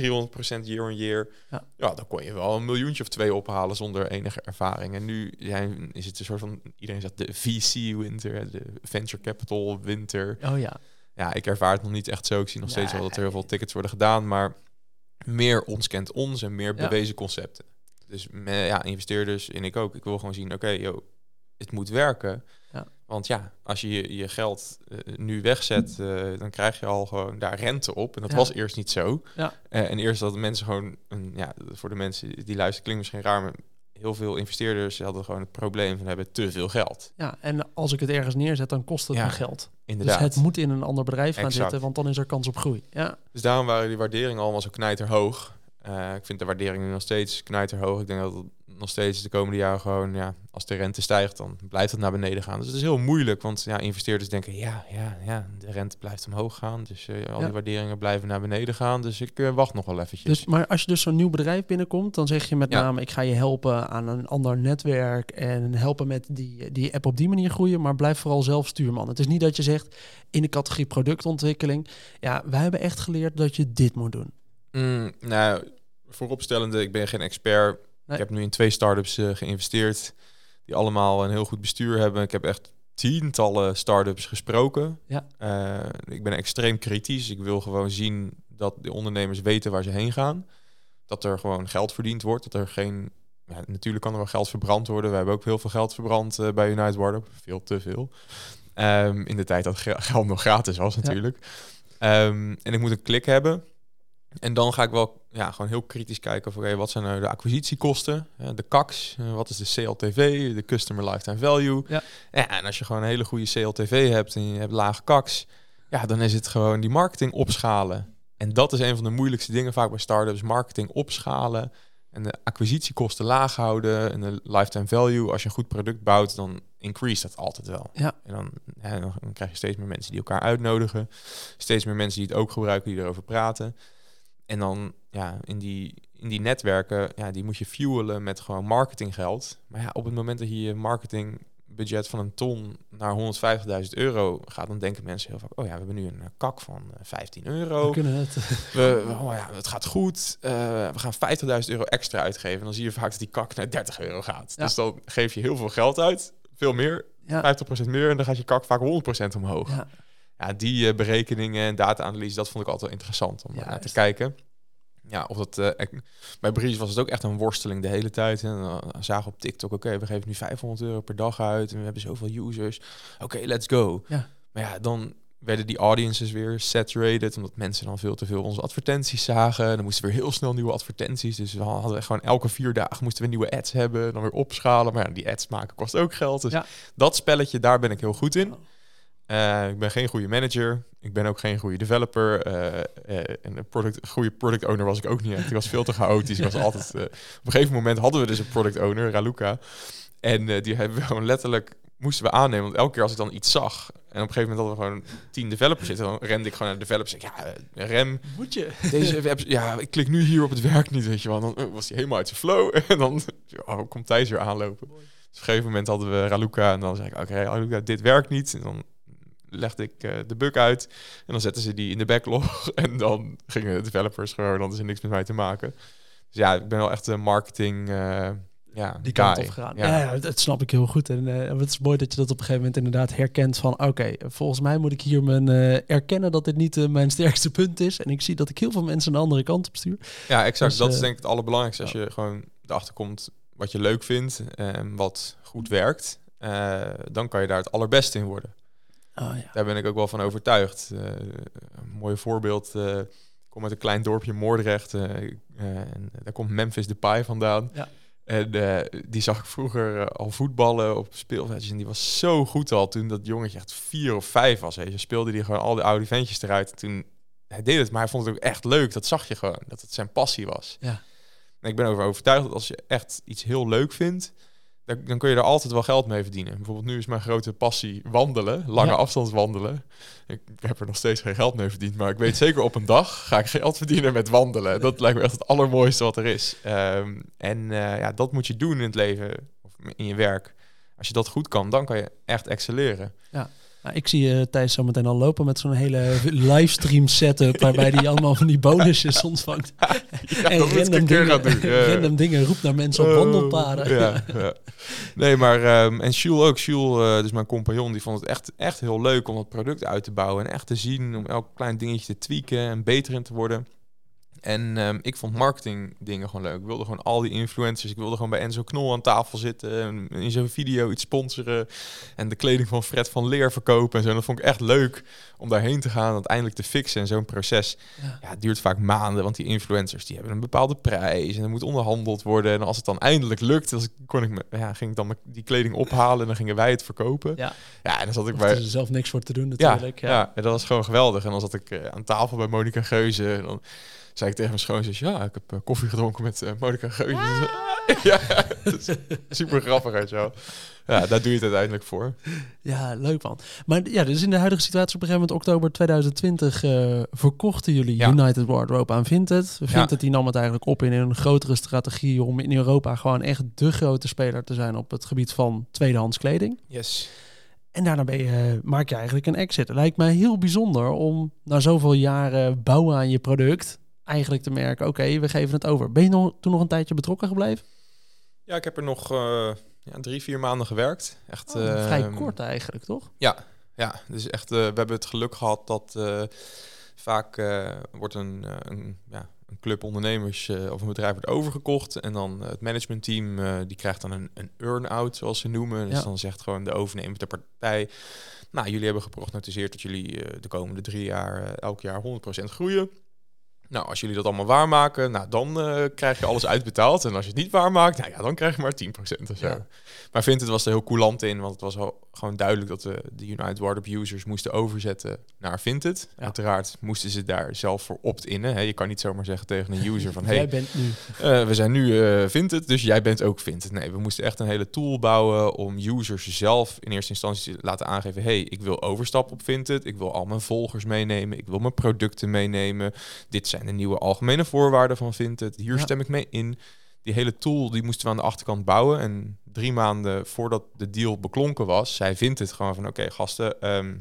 year on year, ja. dan kon je wel een miljoentje of twee ophalen zonder enige ervaring. En nu zijn, is het een soort van, iedereen zegt de VC winter, de venture capital winter. Oh ja ja, ik ervaar het nog niet echt zo. Ik zie nog steeds wel dat er heel veel tickets worden gedaan, maar meer ons kent ons en meer bewezen concepten. Dus ja, investeerders en ik ook. Ik wil gewoon zien, oké, joh, het moet werken. Ja. Want ja, als je je geld uh, nu wegzet, uh, dan krijg je al gewoon daar rente op. En dat Ja. was eerst niet zo. Ja. Eh, en eerst dat mensen gewoon, een, ja, voor de mensen die luisteren, klinkt misschien raar, maar heel veel investeerders hadden gewoon het probleem van hebben te veel geld. Ja, en als ik het ergens neerzet, dan kost het Ja, me geld. Inderdaad. Dus het moet in een ander bedrijf gaan Exact. zitten, want dan is er kans op groei. Ja, Dus daarom waren die waarderingen allemaal zo knijterhoog. Eh ik vind de waardering nu nog steeds knijterhoog. Ik denk dat het nog steeds de komende jaren gewoon, ja, als de rente stijgt, dan blijft het naar beneden gaan. Dus het is heel moeilijk, want ja, investeerders denken, ja, ja, ja, de rente blijft omhoog gaan. Dus eh, al Ja. die waarderingen blijven naar beneden gaan. Dus ik eh, wacht nog wel eventjes. dus, maar als je dus zo'n nieuw bedrijf binnenkomt, dan zeg je met Ja. name, ik ga je helpen aan een ander netwerk en helpen met die, die app op die manier groeien, maar blijf vooral zelf stuurman. Het is niet dat je zegt, in de categorie productontwikkeling, ja, wij hebben echt geleerd dat je dit moet doen. Mm, nou, vooropstellende, ik ben geen expert. Nee. Ik heb nu in twee startups eh, geïnvesteerd, die allemaal een heel goed bestuur hebben. Ik heb echt tientallen startups gesproken. Ja. Eh, ik ben extreem kritisch. Ik wil gewoon zien dat de ondernemers weten waar ze heen gaan. Dat er gewoon geld verdiend wordt. Dat er geen. Ja, natuurlijk kan er wel geld verbrand worden. We hebben ook heel veel geld verbrand eh, bij United Wardup. Veel te veel. Ehm, in de tijd dat ge- geld nog gratis was, natuurlijk. Ehm, en ik moet een klik hebben. En dan ga ik wel ja, gewoon heel kritisch kijken oké, wat zijn nou de acquisitiekosten, de CACs, eh, wat is de CLTV, de Customer Lifetime Value. Ja. en als je gewoon een hele goede CLTV hebt en je hebt lage CACs, ja, dan is het gewoon die marketing opschalen. En dat is een van de moeilijkste dingen vaak bij startups, marketing opschalen en de acquisitiekosten laag houden en de lifetime value. Als je een goed product bouwt, dan increase dat altijd wel. Ja. En dan, ja, dan dan krijg je steeds meer mensen die elkaar uitnodigen, steeds meer mensen die het ook gebruiken, die erover praten. En dan ja, in die, in die netwerken, ja, die moet je fuelen met gewoon marketinggeld. Maar ja, op het moment dat je je marketingbudget van een ton naar 150.000 euro gaat, dan denken mensen heel vaak, oh ja, we hebben nu een eh, kak van eh, 15 euro. We kunnen het. We, oh ja, het gaat goed. Eh, we gaan 50.000 euro extra uitgeven. En dan zie je vaak dat die kak naar 30 euro gaat. Ja. Dus dan geef je heel veel geld uit. Veel meer, Ja, 50% meer. En dan gaat je kak vaak 100% omhoog. ja, Ja, die eh, berekeningen en data-analyse, dat vond ik altijd wel interessant om Ja, eh, naar te kijken. Ja, of dat, eh, bij Breeze was het ook echt een worsteling de hele tijd. En dan zagen we op TikTok, oké, we geven nu 500 euro per dag uit en we hebben zoveel users. Oké, let's go. Ja. Maar ja, dan werden die audiences weer saturated, omdat mensen dan veel te veel onze advertenties zagen. Dan moesten we weer heel snel nieuwe advertenties. Dus we hadden echt gewoon elke vier dagen moesten we nieuwe ads hebben, dan weer opschalen. Maar ja, die ads maken kost ook geld. Dus Ja. dat spelletje, daar ben ik heel goed in. Eh, ik ben geen goede manager. Ik ben ook geen goede developer. eh, eh, en een product, goede product owner was ik ook niet echt. Ik was veel te chaotisch. Ik was altijd, op een gegeven moment hadden we dus een product owner, Raluca. En die hebben we gewoon letterlijk moesten we aannemen. Want elke keer als ik dan iets zag... en op een gegeven moment hadden we gewoon tien developers zitten... dan rende ik gewoon naar de developers ik, ja, rem, moet je. deze web, ja, ik klik nu hier op het werk niet, weet je wel. Dan was hij helemaal uit zijn flow. En dan oh, komt Thijs weer aanlopen. Dus op een gegeven moment hadden we Raluca. En dan zei ik, oké, Raluca, dit werkt niet. En dan legde ik eh, de bug uit. En dan zetten ze die in de backlog. En dan gingen de developers gewoon, dan is er niks met mij te maken. Dus ja, ik ben wel echt een marketing... eh, ja, die kant guy. op gegaan. Ja. Dat snap ik heel goed. En eh, het is mooi dat je dat op een gegeven moment inderdaad herkent van... oké, volgens mij moet ik hier mijn, eh, erkennen dat dit niet mijn sterkste punt is. En ik zie dat ik heel veel mensen een andere kant op stuur. Ja, exact. Dus, dat is denk ik het allerbelangrijkste. Als je gewoon erachter komt wat je leuk vindt en wat goed werkt, eh, dan kan je daar het allerbeste in worden. Oh, ja. Daar ben ik ook wel van overtuigd. Eh, een mooi voorbeeld. eh, ik kom uit een klein dorpje Moordrecht. eh, en daar komt Memphis Depay vandaan. Ja. En die zag ik vroeger al voetballen op speelveldjes. En die was zo goed al toen dat jongetje echt vier of vijf was. Je. Speelde die gewoon al die oude ventjes eruit. En toen hij deed het, maar hij vond het ook echt leuk. Dat zag je gewoon, dat het zijn passie was. Ja. En ik ben over overtuigd dat als je echt iets heel leuk vindt, dan, kun je er altijd wel geld mee verdienen. Bijvoorbeeld nu is mijn grote passie wandelen, lange Ja. afstands wandelen. Ik heb er nog steeds geen geld mee verdiend, maar ik weet zeker op een dag ga ik geld verdienen met wandelen. Dat lijkt me echt het allermooiste wat er is. Ehm, en eh, ja, dat moet je doen in het leven of in je werk. Als je dat goed kan, dan kan je echt excelleren. Nou, ik zie eh Thijs zo meteen al lopen met zo'n hele livestream setup... waarbij hij allemaal van die bonusjes ontvangt. Ja, en random dingen, random dingen roept naar mensen op Oh, wandelpaden. Ja, ja. Nee, maar ehm, en Jules ook. Jules, eh, dus mijn compagnon, die vond het echt, echt heel leuk om dat product uit te bouwen en echt te zien, om elk klein dingetje te tweaken en beter in te worden. En ehm, ik vond marketing dingen gewoon leuk. Ik wilde gewoon al die influencers. Ik wilde gewoon bij Enzo Knol aan tafel zitten. En in zo'n video iets sponsoren. En de kleding van Fred van Leer verkopen en zo. En dat vond ik echt leuk om daarheen te gaan. En uiteindelijk te fixen. En zo'n proces Ja. ja, het duurt vaak maanden. Want die influencers die hebben een bepaalde prijs. En er moet onderhandeld worden. En als het dan eindelijk lukt, dan kon ik me, ja, ging ik dan die kleding ophalen. En dan gingen wij het verkopen. Ja. Ja, en dan zat ik Of bij... er zelf niks voor te doen Ja, natuurlijk. ja. en dat was gewoon geweldig. En dan zat ik eh, aan tafel bij Monica Geuze. En dan zei ik tegen mijn schoonzus... Ja, ik heb eh, koffie gedronken met eh, Monica Geuze. ja, super grappig uit jou. Ja, daar doe je het uiteindelijk voor. Ja, leuk man. Maar ja, dus in de huidige situatie op een gegeven moment oktober 2020 eh, verkochten jullie Ja. United Wardrobe aan Vinted. Vinted die nam het eigenlijk op in een grotere strategie om in Europa gewoon echt de grote speler te zijn op het gebied van tweedehands kleding. Yes. En daarna ben je, maak je eigenlijk een exit. Het lijkt mij heel bijzonder om na zoveel jaren bouwen aan je product eigenlijk te merken, oké, we geven het over. Ben je nog, toen nog een tijdje betrokken gebleven? Ja, ik heb er nog eh, ja, drie, vier maanden gewerkt. Echt Oh, vrij ehm, kort eigenlijk, toch? Ja, ja, dus echt, eh, we hebben het geluk gehad dat eh, vaak wordt een, een, ja, een club ondernemers of een bedrijf wordt overgekocht en dan het managementteam die krijgt dan een, een earn-out zoals ze noemen. Dus Ja. dan zegt gewoon de overnemende partij, nou jullie hebben geprognosticeerd dat jullie de komende drie jaar elk jaar 100% groeien. Nou, als jullie dat allemaal waarmaken, nou, dan eh, krijg je alles uitbetaald. En als je het niet waarmaakt, nou ja, dan krijg je maar 10% of zo. Ja. Maar Vinted was er heel coulant in, want het was al gewoon duidelijk dat we de United Wardrobe users moesten overzetten naar Vinted. Ja. Uiteraard moesten ze daar zelf voor opt-innen. Je kan niet zomaar zeggen tegen een user van, Jij hey, bent nu. eh, we zijn nu eh Vinted, dus jij bent ook Vinted. Nee, we moesten echt een hele tool bouwen om users zelf in eerste instantie te laten aangeven, hey, ik wil overstappen op Vinted, ik wil al mijn volgers meenemen, ik wil mijn producten meenemen. Dit zijn de nieuwe algemene voorwaarden van Vinted. Hier Ja. stem ik mee in. Die hele tool die moesten we aan de achterkant bouwen. En drie maanden voordat de deal beklonken was, zei Vinted gewoon van oké gasten, ehm,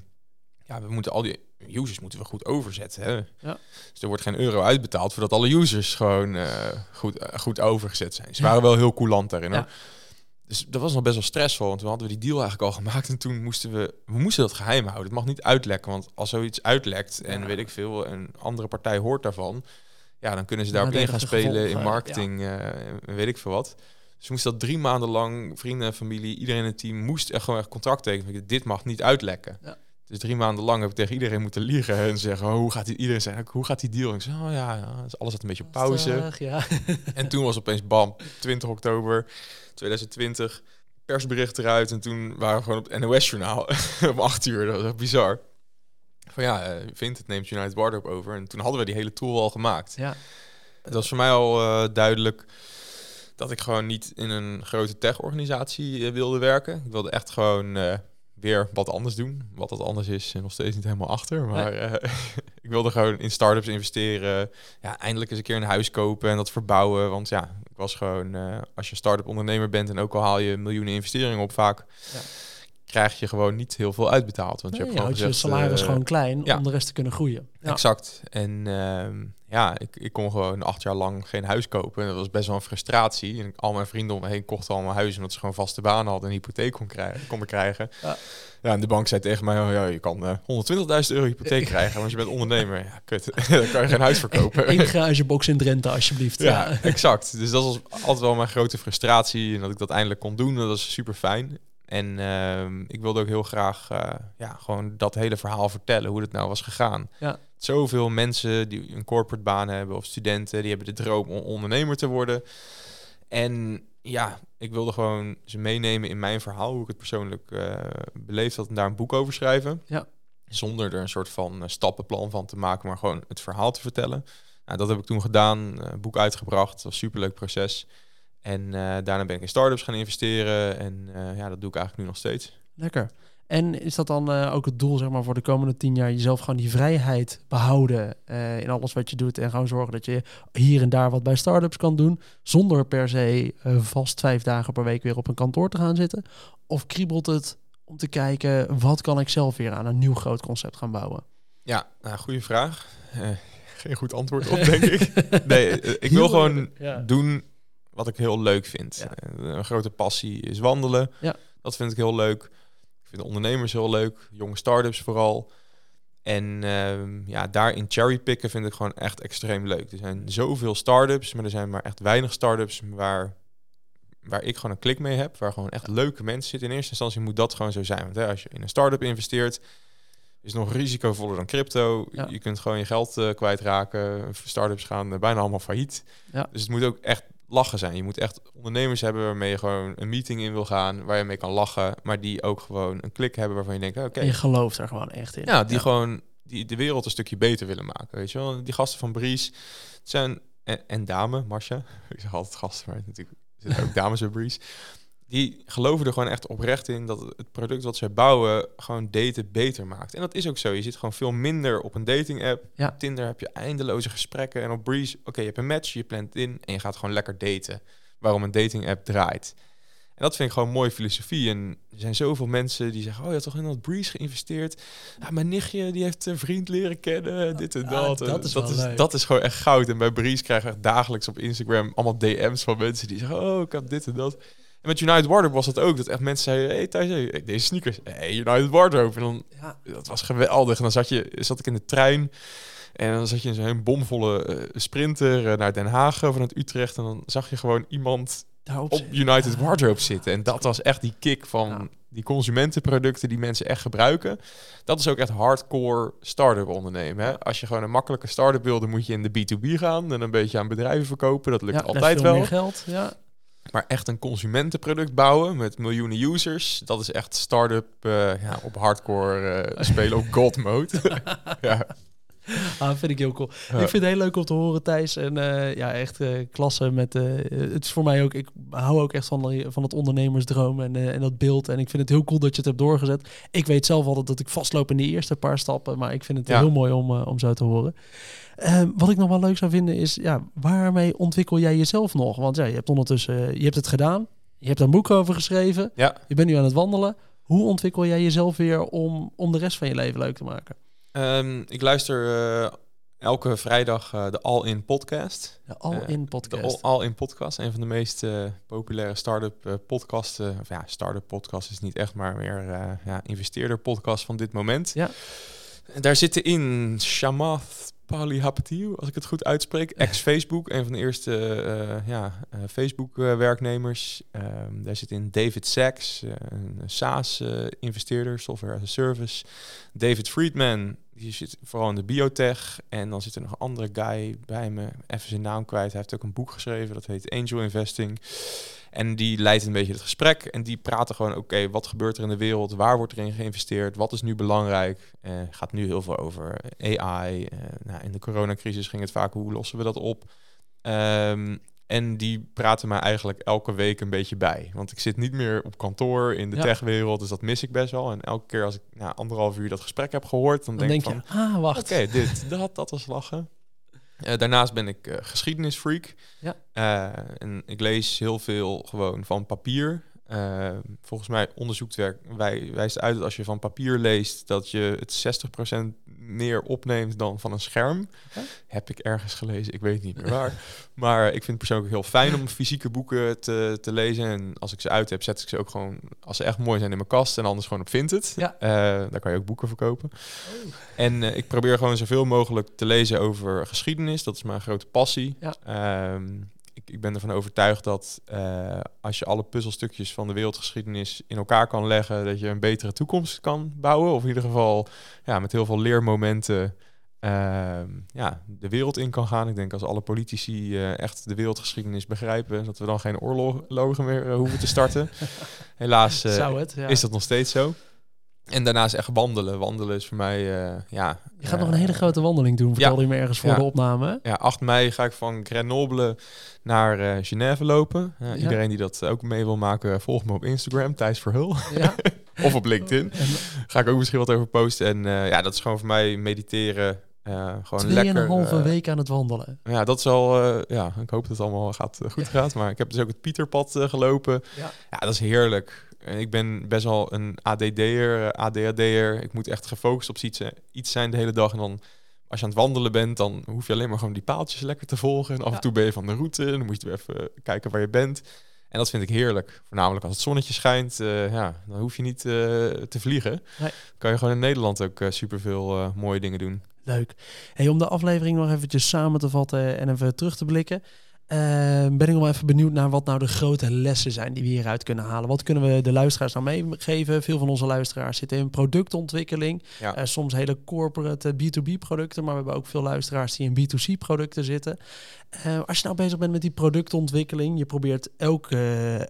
ja, we moeten al die users moeten we goed overzetten. Hè? Ja. Dus er wordt geen euro uitbetaald voordat alle users gewoon eh, goed, eh, goed overgezet zijn. Ze waren wel heel coulant daarin. Ja. Hoor. Dus dat was nog best wel stressvol, want toen hadden we die deal eigenlijk al gemaakt en toen moesten we, we moesten dat geheim houden. Het mag niet uitlekken, want als zoiets uitlekt en Ja. weet ik veel, een andere partij hoort daarvan, ja, dan kunnen ze Ja, daarop in gaan spelen in marketing, eh, en weet ik veel wat. Dus we moesten dat drie maanden lang, vrienden en familie, iedereen in het team moest echt gewoon echt contract tekenen. Dit mag niet uitlekken. Ja. Dus drie maanden lang heb ik tegen iedereen moeten liegen en zeggen, oh, hoe gaat die, iedereen zei, hoe gaat die deal? En ik zei, oh ja, ja, dus alles zat een beetje op pauze. Ja. En toen was opeens bam, 20 oktober 2020, persbericht eruit. En toen waren we gewoon op het NOS-journaal om acht uur. Dat was echt bizar. Van ja, eh, vindt het neemt United Wardrobe over. En toen hadden we die hele tool al gemaakt. ja. Het was voor mij al eh, duidelijk dat ik gewoon niet in een grote tech-organisatie eh, wilde werken. Ik wilde echt gewoon weer wat anders doen. Wat dat anders is, eh, nog steeds niet helemaal achter. Maar ik wilde gewoon in start-ups investeren. Ja, eindelijk eens een keer een huis kopen en dat verbouwen. Want ja, was gewoon, eh, als je start-up ondernemer bent en ook al haal je miljoenen investeringen op vaak, Ja. krijg je gewoon niet heel veel uitbetaald. Want Nee, je hebt gewoon je gezegd, salaris eh, gewoon klein om de rest te kunnen groeien. Ja. Exact. En ehm, ja, ik, ik kon gewoon acht jaar lang geen huis kopen. En dat was best wel een frustratie. En al mijn vrienden om me heen kochten allemaal huizen... omdat ze gewoon vaste banen hadden en een hypotheek kon krijgen, konden krijgen. Ja. Ja. en de bank zei tegen mij... Oh, ja, je kan eh 120.000 euro hypotheek krijgen, want je bent ondernemer. Ja, kut. Dan kan je geen huis verkopen. Eén garagebox in Drenthe, alsjeblieft. Ja, exact. Dus dat was altijd wel mijn grote frustratie. En dat ik dat eindelijk kon doen, dat was super fijn. En ehm, ik wilde ook heel graag eh, ja, gewoon dat hele verhaal vertellen, hoe het nou was gegaan. Ja. Zoveel mensen die een corporate baan hebben of studenten, die hebben de droom om ondernemer te worden. En ja, ik wilde gewoon ze meenemen in mijn verhaal, hoe ik het persoonlijk eh, beleefd had en daar een boek over schrijven. Ja. Zonder er een soort van eh, stappenplan van te maken, maar gewoon het verhaal te vertellen. Nou, dat heb ik toen gedaan, eh, boek uitgebracht, dat was een superleuk proces. En daarna ben ik in startups gaan investeren en ja, dat doe ik eigenlijk nu nog steeds. Lekker. En is dat dan eh, ook het doel, zeg maar, voor de komende tien jaar jezelf gewoon die vrijheid behouden eh, in alles wat je doet en gewoon zorgen dat je hier en daar wat bij startups kan doen, zonder per se eh, vast vijf dagen per week weer op een kantoor te gaan zitten? Of kriebelt het om te kijken, wat kan ik zelf weer aan een nieuw groot concept gaan bouwen? Ja, nou, goede vraag. Geen goed antwoord op, denk ik. Nee, ik wil gewoon Ja. doen wat ik heel leuk vind. Ja. Een grote passie is wandelen. Ja. Dat vind ik heel leuk. Ik vind ondernemers heel leuk. Jonge start-ups vooral. En ehm, ja, daarin cherrypicken vind ik gewoon echt extreem leuk. Er zijn zoveel start-ups, maar er zijn maar echt weinig start-ups waar, waar ik gewoon een klik mee heb. Waar gewoon echt leuke mensen zitten. In eerste instantie moet dat gewoon zo zijn. Want hè, als je in een start-up investeert, is het nog risicovoller dan crypto. Ja. Je kunt gewoon je geld eh, kwijtraken. Start-ups gaan eh, bijna allemaal failliet. Ja. Dus het moet ook echt lachen zijn. Je moet echt ondernemers hebben waarmee je gewoon een meeting in wil gaan, waar je mee kan lachen, maar die ook gewoon een klik hebben waarvan je denkt, oké, En je gelooft er gewoon echt in. ja, die gewoon die de wereld een stukje beter willen maken, weet je wel? Die gasten van Breeze zijn en, en dame, Marcia, ik zeg altijd gasten, maar natuurlijk zitten ook dames bij Breeze. Die geloven er gewoon echt oprecht in dat het product wat zij bouwen gewoon daten beter maakt. En dat is ook zo. Je zit gewoon veel minder op een dating app. Ja. Op Tinder heb je eindeloze gesprekken. En op Breeze, oké, je hebt een match, je plant in en je gaat gewoon lekker daten. Waarom een dating app draait. En dat vind ik gewoon een mooie filosofie. En er zijn zoveel mensen die zeggen... oh, je hebt toch in dat Breeze geïnvesteerd? Ja, mijn nichtje die heeft een vriend leren kennen, dit en Ah, dat. dat is dat, is, leuk. dat is gewoon echt goud. En bij Breeze krijgen we dagelijks op Instagram... allemaal DM's van mensen die zeggen... oh, ik heb dit en dat. Met United Wardrobe was dat ook. Dat echt mensen zeiden... hey, Thijs, hey, deze sneakers. Hey, United Wardrobe. En dan Ja. dat was geweldig. En dan zat, je, zat ik in de trein. En dan zat je in zo'n bomvolle eh, sprinter eh, naar Den Haag of vanuit Utrecht. En dan zag je gewoon iemand Daarop op United. Wardrobe zitten. En dat was echt die kick van Ja. die consumentenproducten die mensen echt gebruiken. Dat is ook echt hardcore start-up ondernemen. Hè? Als je gewoon een makkelijke start-up wil, dan moet je in de B2B gaan en een beetje aan bedrijven verkopen. Dat lukt Ja, altijd veel wel. meer geld. Ja. Maar echt een consumentenproduct bouwen met miljoenen users, dat is echt start-up eh, ja, op hardcore eh, spelen op god mode. ja. Ah, vind ik heel cool. Ja. Ik vind het heel leuk om te horen, Thijs. En eh, ja, echt klasse met... het is voor mij ook... Ik hou ook echt van, van het ondernemersdroom en, en dat beeld. En ik vind het heel cool dat je het hebt doorgezet. Ik weet zelf altijd dat ik vastloop in die eerste paar stappen. Maar ik vind het Ja. heel mooi om, om zo te horen. Eh, wat ik nog wel leuk zou vinden is... Ja, waarmee ontwikkel jij jezelf nog? Want ja, je hebt ondertussen... je hebt het gedaan. Je hebt een boek over geschreven. ja, Je bent nu aan het wandelen. Hoe ontwikkel jij jezelf weer om, om de rest van je leven leuk te maken? Ehm, ik luister eh, elke vrijdag eh, de All In podcast. De All-in De podcast. All, All In podcast, een van de meest eh, populaire start-up eh, podcasten. Of ja, start-up podcast is niet echt, maar meer eh ja, investeerder podcast van dit moment. Ja. Daar zitten in Shamath Palihapitiw, als ik het goed uitspreek, ex-Facebook, een van de eerste eh, ja, eh, Facebook-werknemers. Ehm, daar zit in David Sachs, eh, een SaaS-investeerder, software as a service. David Friedman, die zit vooral in de biotech. En dan zit er nog een andere guy bij me, even zijn naam kwijt. Hij heeft ook een boek geschreven, dat heet Angel Investing. En die leidt een beetje het gesprek. En die praten gewoon, oké, wat gebeurt er in de wereld? Waar wordt er in geïnvesteerd? Wat is nu belangrijk? Eh gaat nu heel veel over AI. Eh, nou, in de coronacrisis ging het vaak, hoe lossen we dat op? Ehm, en die praten mij eigenlijk elke week een beetje bij. Want ik zit niet meer op kantoor in de Ja. techwereld, dus dat mis ik best wel. En elke keer als ik na anderhalf uur dat gesprek heb gehoord, dan, Dan denk ik je, van... ah, wacht. Oké, dit, dat, dat was lachen. Eh, daarnaast ben ik eh, geschiedenisfreak. Ja. Eh, en ik lees heel veel gewoon van papier. Volgens mij onderzoekt werk, wij, wijst uit dat als je van papier leest, dat je het 60% meer opneemt dan van een scherm. Heb ik ergens gelezen, ik weet niet meer waar. maar ik vind het persoonlijk heel fijn om fysieke boeken te, te lezen. En als ik ze uit heb, zet ik ze ook gewoon, als ze echt mooi zijn, in mijn kast. En anders gewoon op Vinted. Ja. Eh, daar kan je ook boeken verkopen. En eh, ik probeer gewoon zoveel mogelijk te lezen over geschiedenis. Dat is mijn grote passie. Ja. Ehm, ik, ik ben ervan overtuigd dat eh, als je alle puzzelstukjes van de wereldgeschiedenis in elkaar kan leggen, dat je een betere toekomst kan bouwen. Of in ieder geval ja, met heel veel leermomenten ehm, ja, de wereld in kan gaan. Ik denk als alle politici eh, echt de wereldgeschiedenis begrijpen, dat we dan geen oorlogen meer eh, hoeven te starten. Helaas het, ja. is dat nog steeds zo. En daarnaast echt wandelen. Wandelen is voor mij, eh, ja... Je gaat eh, nog een hele grote wandeling doen, vertelde je me ergens voor Ja. de opname. ja, 8 mei ga ik van Grenoble naar eh Genève lopen. Ja, Ja. Iedereen die dat ook mee wil maken, volg me op Instagram, Thijs Verhul. Ja. of op LinkedIn. En Ga ik ook misschien wat over posten. En eh, ja, dat is gewoon voor mij mediteren. eh gewoon lekker. Tweeënhalve eh, week aan het wandelen. ja, dat is al. eh, ja, ik hoop dat het allemaal gaat, eh, goed gaat. Maar ik heb dus ook het Pieterpad eh, gelopen. Ja. Ja, dat is heerlijk. Ik ben best wel een ADD'er, eh, ADHD'er. Ik moet echt gefocust op iets, eh, iets zijn de hele dag. En dan, als je aan het wandelen bent, dan hoef je alleen maar gewoon die paaltjes lekker te volgen. En af Ja. en toe ben je van de route. Dan moet je weer even kijken waar je bent. En dat vind ik heerlijk. Voornamelijk als het zonnetje schijnt. eh, ja, dan hoef je niet eh, te vliegen. Nee. Kan je gewoon in Nederland ook super superveel mooie dingen doen. Leuk. Hey, om de aflevering nog eventjes samen te vatten en even terug te blikken. Eh, ben ik nog wel even benieuwd naar wat nou de grote lessen zijn die we hieruit kunnen halen. Wat kunnen we de luisteraars nou meegeven? Veel van onze luisteraars zitten in productontwikkeling. Ja. Eh, soms hele corporate B2B producten, maar we hebben ook veel luisteraars die in B2C producten zitten. Eh, als je nou bezig bent met die productontwikkeling, je probeert elke,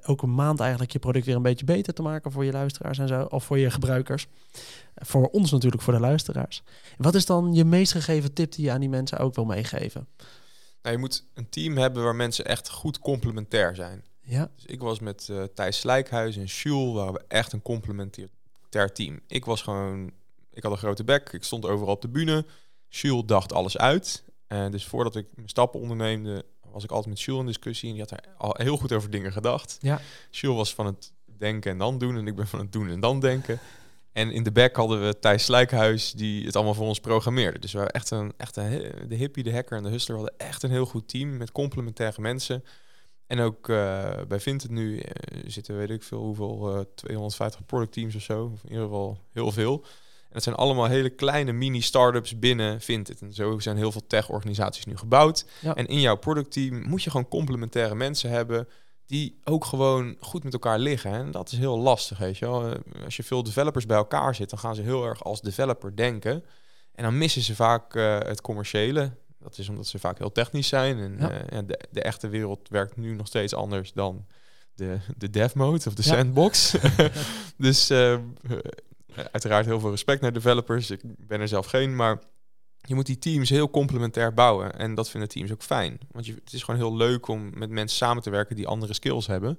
elke maand eigenlijk je product weer een beetje beter te maken voor je luisteraars en zo, of voor je gebruikers. Voor ons natuurlijk, voor de luisteraars. Wat is dan je meest gegeven tip die je aan die mensen ook wil meegeven? Nou, je moet een team hebben waar mensen echt goed complementair zijn. Ja, Dus ik was met eh, Thijs Slijkhuis en Jules, waren we echt een complementair team. Ik was gewoon, ik had een grote bek, ik stond overal op de bühne. Jules dacht alles uit. Eh, dus voordat ik mijn stappen onderneemde, was ik altijd met Jules in discussie. En die had er al heel goed over dingen gedacht. Ja. Jules was van het denken en dan doen. En ik ben van het doen en dan denken. En in de back hadden we Thijs Slijkhuis, die het allemaal voor ons programmeerde. Dus we waren echt een, echt een, de hippie, de hacker en de hustler hadden echt een heel goed team met complementaire mensen. En ook eh, bij Vinted nu eh, zitten, weet ik veel, hoeveel, eh 250 product teams of zo. Of in ieder geval heel veel. En het zijn allemaal hele kleine mini-startups binnen Vinted. En zo zijn heel veel tech-organisaties nu gebouwd. Ja. En in jouw productteam moet je gewoon complementaire mensen hebben die ook gewoon goed met elkaar liggen. En dat is heel lastig, weet je wel. Eh, Als je veel developers bij elkaar zit, dan gaan ze heel erg als developer denken. En dan missen ze vaak eh, het commerciële. Dat is omdat ze vaak heel technisch zijn. En Ja. eh, de, de echte wereld werkt nu nog steeds anders dan de, de dev mode of de Ja. sandbox. dus uiteraard heel veel respect naar developers. Ik ben er zelf geen, maar je moet die teams heel complementair bouwen. En dat vinden teams ook fijn. Want je, het is gewoon heel leuk om met mensen samen te werken die andere skills hebben.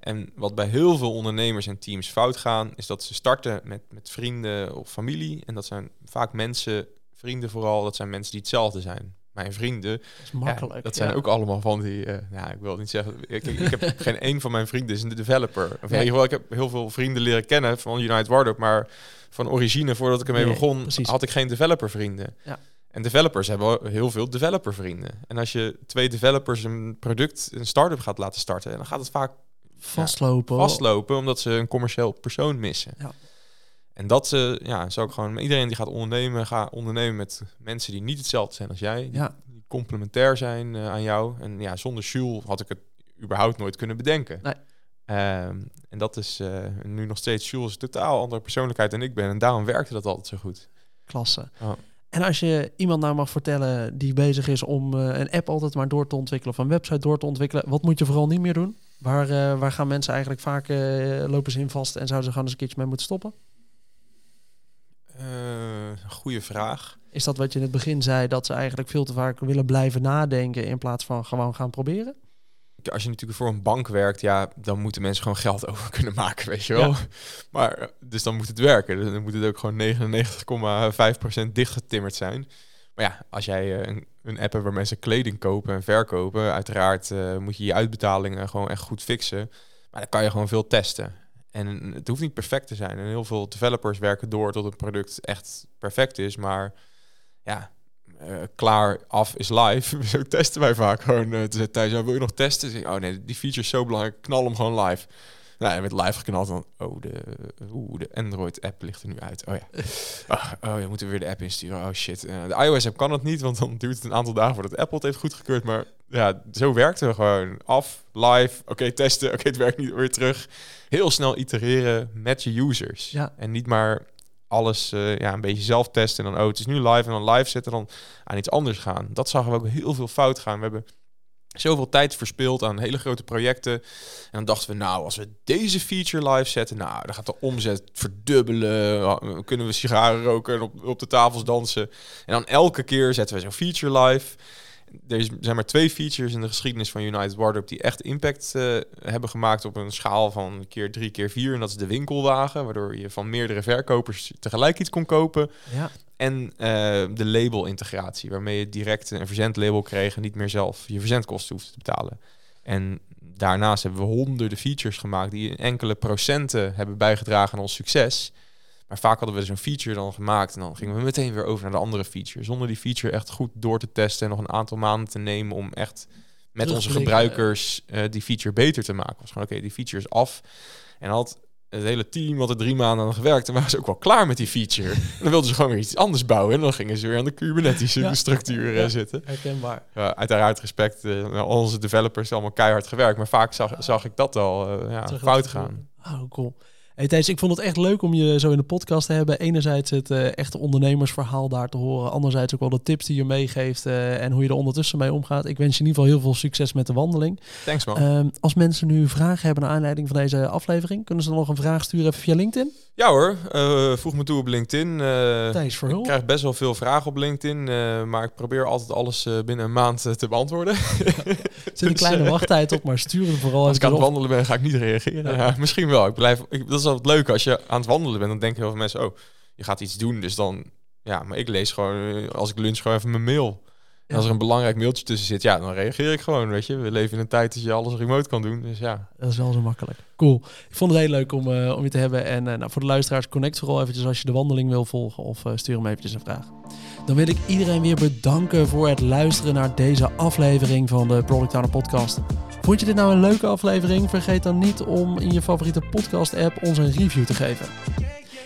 En wat bij heel veel ondernemers en teams fout gaan, is dat ze starten met, met vrienden of familie. En dat zijn vaak mensen, vrienden vooral, dat zijn mensen die hetzelfde zijn. Mijn vrienden, dat is makkelijk. ja, dat zijn ja. ook allemaal van die, eh ja, ik wil niet zeggen, ik, ik, heb geen één van mijn vrienden is een developer. Of in Nee. ieder geval, ik heb heel veel vrienden leren kennen van United Wardrobe, maar van origine, voordat ik ermee Nee, begon, precies. had ik geen developer vrienden. Ja. En developers hebben heel veel developer vrienden. En als je twee developers een product, een start-up gaat laten starten, dan gaat het vaak vastlopen. vastlopen omdat ze een commercieel persoon missen. Ja. En dat ze, ja, zou ik gewoon iedereen die gaat ondernemen, ga ondernemen met mensen die niet hetzelfde zijn als jij, die, Ja. die complementair zijn eh, aan jou. En ja, zonder Jules had ik het überhaupt nooit kunnen bedenken. Nee. Ehm, en dat is eh, nu nog steeds Jules is een totaal andere persoonlijkheid dan ik ben. En daarom werkte dat altijd zo goed. Klasse. Ja. En als je iemand nou mag vertellen die bezig is om eh, een app altijd maar door te ontwikkelen of een website door te ontwikkelen, wat moet je vooral niet meer doen? Waar, eh, waar gaan mensen eigenlijk vaak eh, lopen ze in vast en zouden ze gewoon eens een keertje mee moeten stoppen? Eh goede vraag. Is dat wat je in het begin zei, dat ze eigenlijk veel te vaak willen blijven nadenken in plaats van gewoon gaan proberen? als je natuurlijk voor een bank werkt, ja, dan moeten mensen gewoon geld over kunnen maken, weet je wel. Ja. Maar eh, dus dan moet het werken. Dus dan moet het ook gewoon 99,5% dichtgetimmerd zijn. Maar ja, als jij eh, een, een app hebt waar mensen kleding kopen en verkopen, uiteraard moet je je uitbetalingen gewoon echt goed fixen. Maar dan kan je gewoon veel testen. En het hoeft niet perfect te zijn. En heel veel developers werken door tot een product echt perfect is. Maar ja, uh, klaar, af is live. Zo testen wij vaak gewoon. Uh, thuis, wil je nog testen? Zeg, oh nee, die feature is zo belangrijk. Knal hem gewoon live. Nou, en met live geknald dan, oh, de, oeh, de Android-app ligt er nu uit. Oh ja. Oh, oh, je moet er weer de app insturen. Oh shit. Uh, de iOS-app kan het niet, want dan duurt het een aantal dagen voordat Apple het heeft goedgekeurd. Maar ja, zo werkten we gewoon. Af, live, oké, testen, oké, het werkt niet, weer terug. Heel snel itereren met je users. Ja. En niet maar alles uh, ja, een beetje zelf testen en dan, oh, het is nu live en dan live zetten, dan aan iets anders gaan. Dat zagen we ook heel veel fout gaan. We hebben zoveel tijd verspild aan hele grote projecten. En dan dachten we, nou, als we deze feature live zetten, nou, dan gaat de omzet verdubbelen. Kunnen we sigaren roken en op, op de tafels dansen. En dan elke keer zetten we zo'n feature live er zijn maar twee features in de geschiedenis van United Wardrobe die echt impact uh, hebben gemaakt op een schaal van keer drie keer vier. En dat is de winkelwagen, waardoor je van meerdere verkopers tegelijk iets kon kopen. Ja. En uh, de label-integratie, waarmee je direct een verzendlabel kreeg en niet meer zelf je verzendkosten hoeft te betalen. En daarnaast hebben we honderden features gemaakt die enkele procenten hebben bijgedragen aan ons succes. Maar vaak hadden we zo'n feature dan gemaakt en dan gingen we meteen weer over naar de andere feature. Zonder die feature echt goed door te testen en nog een aantal maanden te nemen om echt met onze gebruikers uh, die feature beter te maken. Was gewoon oké, die feature is af. En had het hele team wat er drie maanden aan gewerkt en waren ze ook wel klaar met die feature. en dan wilden ze gewoon weer iets anders bouwen en dan gingen ze weer aan de Kubernetes ja. structuur zitten. Herkenbaar. Ja, uiteraard respect uh, onze developers allemaal keihard gewerkt, maar vaak zag, zag ik dat al ja, fout gaan. Oh, cool. Hey Thijs, ik vond het echt leuk om je zo in de podcast te hebben. Enerzijds het uh, echte ondernemersverhaal daar te horen. Anderzijds ook wel de tips die je meegeeft uh, en hoe je er ondertussen mee omgaat. Ik wens je in ieder geval heel veel succes met de wandeling. Thanks man. Uh, als mensen nu vragen hebben naar aanleiding van deze aflevering, kunnen ze dan nog een vraag sturen via LinkedIn? Ja hoor, uh, voeg me toe op LinkedIn. Thijs Verhul. Ik krijg best wel veel vragen op LinkedIn, maar ik probeer altijd alles binnen een maand te beantwoorden. Ja, zit een kleine wachttijd op, maar stuur vooral. Als ik aan het wandelen ben, ga ik niet reageren. Ja. misschien wel. Ik blijf, ik, dat is wel het leuke. Als je aan het wandelen bent, dan denken heel veel mensen, oh, je gaat iets doen. Dus dan, ja, maar ik lees gewoon, als ik lunch, gewoon even mijn mail. En als er een belangrijk mailtje tussen zit, ja, dan reageer ik gewoon, weet je. We leven in een tijd dat je alles remote kan doen, dus ja. Dat is wel zo makkelijk. Cool. Ik vond het heel leuk om, uh, om je te hebben. En uh, nou, voor de luisteraars, connect vooral eventjes als je de wandeling wil volgen of uh, stuur hem eventjes een vraag. Dan wil ik iedereen weer bedanken voor het luisteren naar deze aflevering van de Product Owner Podcast. Vond je dit nou een leuke aflevering? Vergeet dan niet om in je favoriete podcast-app ons een review te geven.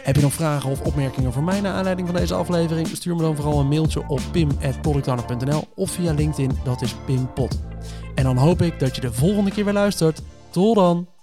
Heb je nog vragen of opmerkingen voor mij naar aanleiding van deze aflevering? Stuur me dan vooral een mailtje op pim.productowner.nl of via LinkedIn, dat is Pimpot. En dan hoop ik dat je de volgende keer weer luistert. Tot dan!